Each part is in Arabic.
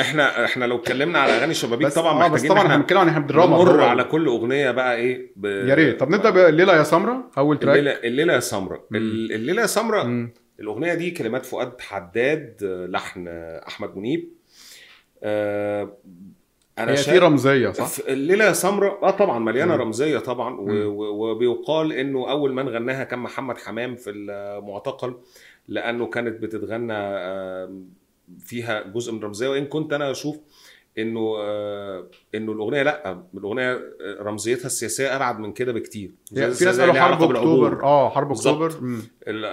إحنا إحنا لو اتكلمنا على أغاني شبابيك بس طبعا آه بس طبعا إحنا بنتكلم عن إحنا بالدراما نمر على كل أغنية بقى إيه ب... يا ريت. طب نبدأ بالليله يا سمرة أول تراك الليلة الليلة يا سمرة. الليلة يا سمرة. الأغنية دي كلمات فؤاد حداد آه، لحن آه، أحمد منيب. آه، أنا هي في رمزية صح؟ الليلة يا سمرة آه طبعا مليانة مم. رمزية طبعا وبيقال إنه أول من غناها كان محمد حمام في المعتقل لأنه كانت بتتغنى آه، فيها جزء من الرمزيه وإن كنت أنا أشوف إنه آه، إنه الأغنية لأ الأغنية رمزيتها السياسية أبعد من كده بكتير في زي- ناس قالوا ليها حرب. أكتوبر آه حرب. أكتوبر.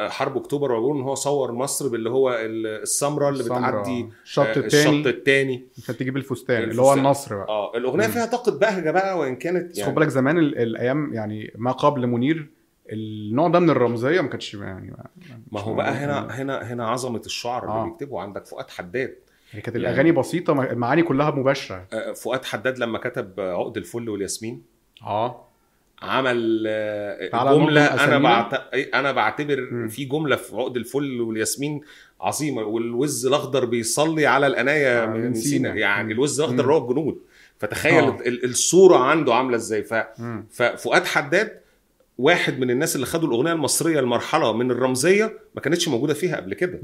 حرب أكتوبر وعبور إن هو صور مصر باللي هو السمرة اللي السمرة، بتعدي الشط آه، التاني الشط الثاني عشان تجيب الفستان اللي هو الفستان. النصر بقى آه الأغنية مم. فيها طاقة بهجة بقى وإن كانت بس خد يعني بالك زمان ال- الأيام يعني ما قبل منير النوع ده من الرمزية ما كانش يعني ما هو بقى هنا هنا هنا عظمة الشعر اللي آه. بيكتبوا عندك فؤاد حداد هي كانت يعني- الأغاني بسيطة المعاني كلها مباشرة آه، فؤاد حداد لما كتب عقد الفل والياسمين آه عمل آه، جملة أنا. بعت... إيه، أنا بعتبر مم. في جملة في عقد الفل والياسمين عظيمة والوز الأخضر بيصلي على الأناية آه، من سينا. يعني. الوز الأخضر. اللي هو الجنود فتخيل آه. ال- الصورة عنده عاملة إزاي ف... ففؤاد حداد واحد من الناس اللي خدوا الأغنية المصرية لمرحله من الرمزية ما كانتش موجودة فيها قبل كده.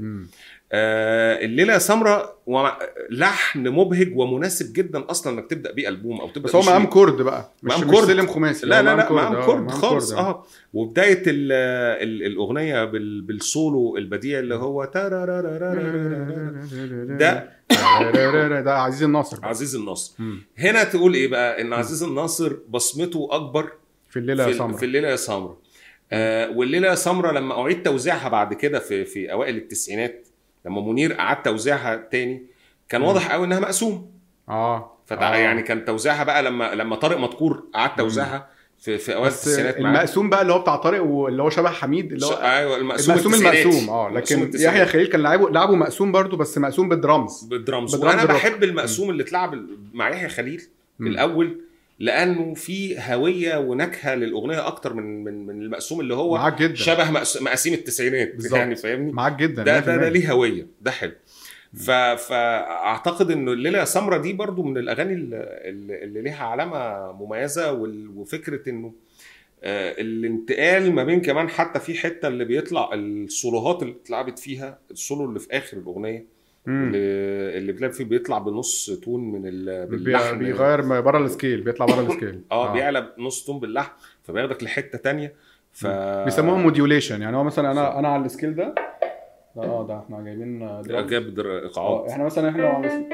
آه الليلة يا سمرة ومع- لحن مبهج ومناسب جدا أصلا إنك تبدأ بيه ألبوم أو تبدأ بس هو مقام. كرد بقى مش مقام مش كرد. سلم خماسي لا لا لا مقام كرد خالص آه. آه وبداية ال ال الأغنية بال بالسولو البديع اللي هو. ده ده عزيز الناصر بقى. عزيز الناصر. هنا تقول إيه بقى إن عزيز الناصر بصمته أكبر في الليلة يا سمرة في الليلة يا سمرة آه والليلة يا سمرة لما أعيد توزيعها بعد كده في في أوائل التسعينات لما منير أعاد توزيعها تاني كان. واضح قوي إنها مقسوم آه فتع... آه. يعني كان توزيعها بقى لما لما طارق مدكور أعاد توزيعها في في أوائل التسعينات معاه. المقسوم بقى اللي هو بتاع طارق واللي هو شبه حميد اللي ش- هو أيوه المقسوم المقسوم. المقسوم آه لكن. يحيى خليل كان لعبه لعبه مقسوم برضو بس مقسوم بالدرامز بال drums بال drums وأنا. بحب المقسوم اللي اتلعب مع يحيى خليل مم. الأول لأنه في هويه ونكهه للاغنيه أكتر من من من المقسوم اللي هو معاك جدا شبه مقاسيم التسعينات بالظبط. يعني فاهمني معاك جدا ده ده, ده 100%. ليه هوية ده حلو ف... فأعتقد انه الليلة يا سمرة دي برضو من الأغاني اللي, اللي ليها علامة مميزة وال... وفكرة إنه آه، الانتقال ما بين كمان حتى في حتة اللي بيطلع ال solos اللي اتلعبت فيها السولو اللي في آخر الأغنية. اللي اللي بتلاقي فيه بيطلع بنص tone من ال... باللحن بيغير بره السكيل بيطلع بره السكيل. آه بيعلى نص tone باللحن فبياخدك لحتة تانية. ف بيسموها modulation يعني هو مثلا أنا أنا على ال scale ده آه ده إحنا جايبين درامز. جاب آه إيقاعات. إحنا مثلا إحنا لو على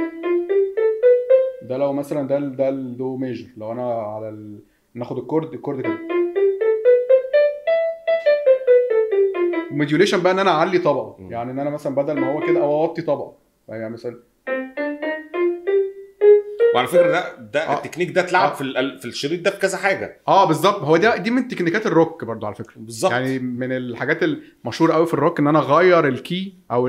ده لو مثلا ده ده الدو major لو أنا على ال... ناخد ال chord ال chord كده. modulation بقى إن أنا أعلي طبقة. يعني إن أنا مثلا بدل ما هو كده أو أوطي طبقة. يعني مثلا وعلى فكرة ده ده آه. التكنيك ده اتلعب آه. في في الشريط ده في كذا حاجة. آه بالظبط. هو ده دي من تكنيكات الروك برضو على فكرة. بالظبط. يعني من الحاجات المشهوره قوي في الروك إن أنا أغير ال key أو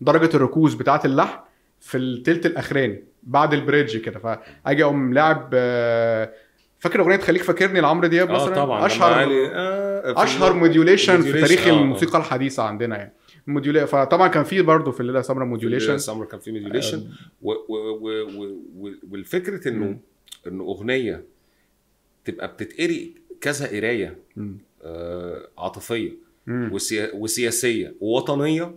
درجة الركوز بتاعة اللحن في التلت الأخراني بعد ال bridge كده. فأجي أقوم لاعب آه، فاكر أغنية خليك فاكرني لعمرو دياب آه مثلا؟ طبعا. لما أشهر آه أشهر modulation في تاريخ آه، آه. الموسيقى الحديثة عندنا يعني. modula فطبعا كان في برضه في الليلة يا سمره modulation سمر كان في modulation والفكرة إنه. إنه أغنية تبقى بتتقري كذا قراية. آه عاطفية. وسيا- وسياسية ووطنية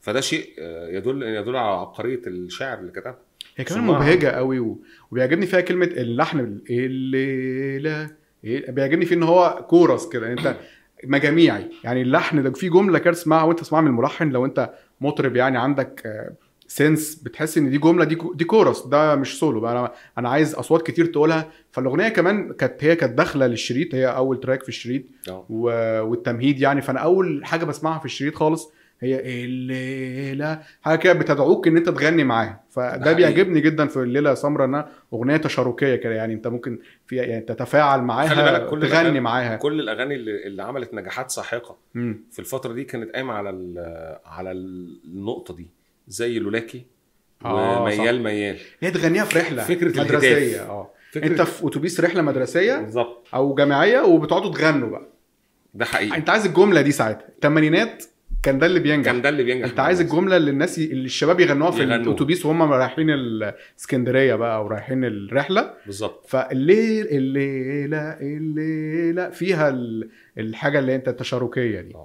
فده شيء آه، يدل يدل على عبقرية الشاعر اللي كتبها هي كمان. مبهجة قوي. وبيعجبني فيها كلمة اللحن ال- الليلة بيعجبني فيه إن هو كورس كده يعني أنت مجاميعي. يعني اللحن ده في جملة كده تسمعها وانت تسمعها من الملحن لو انت مطرب يعني عندك آه، sense بتحس إن دي جملة دي دي كورس ده مش سولو بقى أنا أنا عايز أصوات كتير تقولها. فالأغنية كمان كانت هي كانت داخلة للشريط هي أول track في الشريط. آه. و... والتمهيد يعني. فأنا أول حاجة بسمعها في الشريط خالص هي الليلة. حاجة كده بتدعوك إن أنت تغني معاها. فده. بيعجبني جدا في الليلة يا سمرة إنها أغنية تشاركية كده. يعني أنت ممكن في يعني تتفاعل معاها كل تغني معاها. كل الأغاني اللي, اللي عملت نجاحات ساحقة مم. في الفترة دي كانت قايمة على على النقطة دي. زي لولاكي آه، وميال ميال. هي تغنيها في رحلة فكرة مدرسية. آه. فكرة أنت في أتوبيس رحلة مدرسية بالظبط. أو جامعية وبتقعدوا تغنوا بقى. ده حقيقي. أنت عايز الجملة دي ساعتها. الثمانينات كان ده اللي بينجح. كان ده اللي بينجح انت عايز الجملة اللي الناس ي... اللي الشباب يغنوها في. الأتوبيس وهم رايحين الإسكندرية بقى أو رايحين الرحلة. بالظبط. فالليل الليلة الليلة فيها ال- الحاجة اللي انت التشاركيه دي. آه.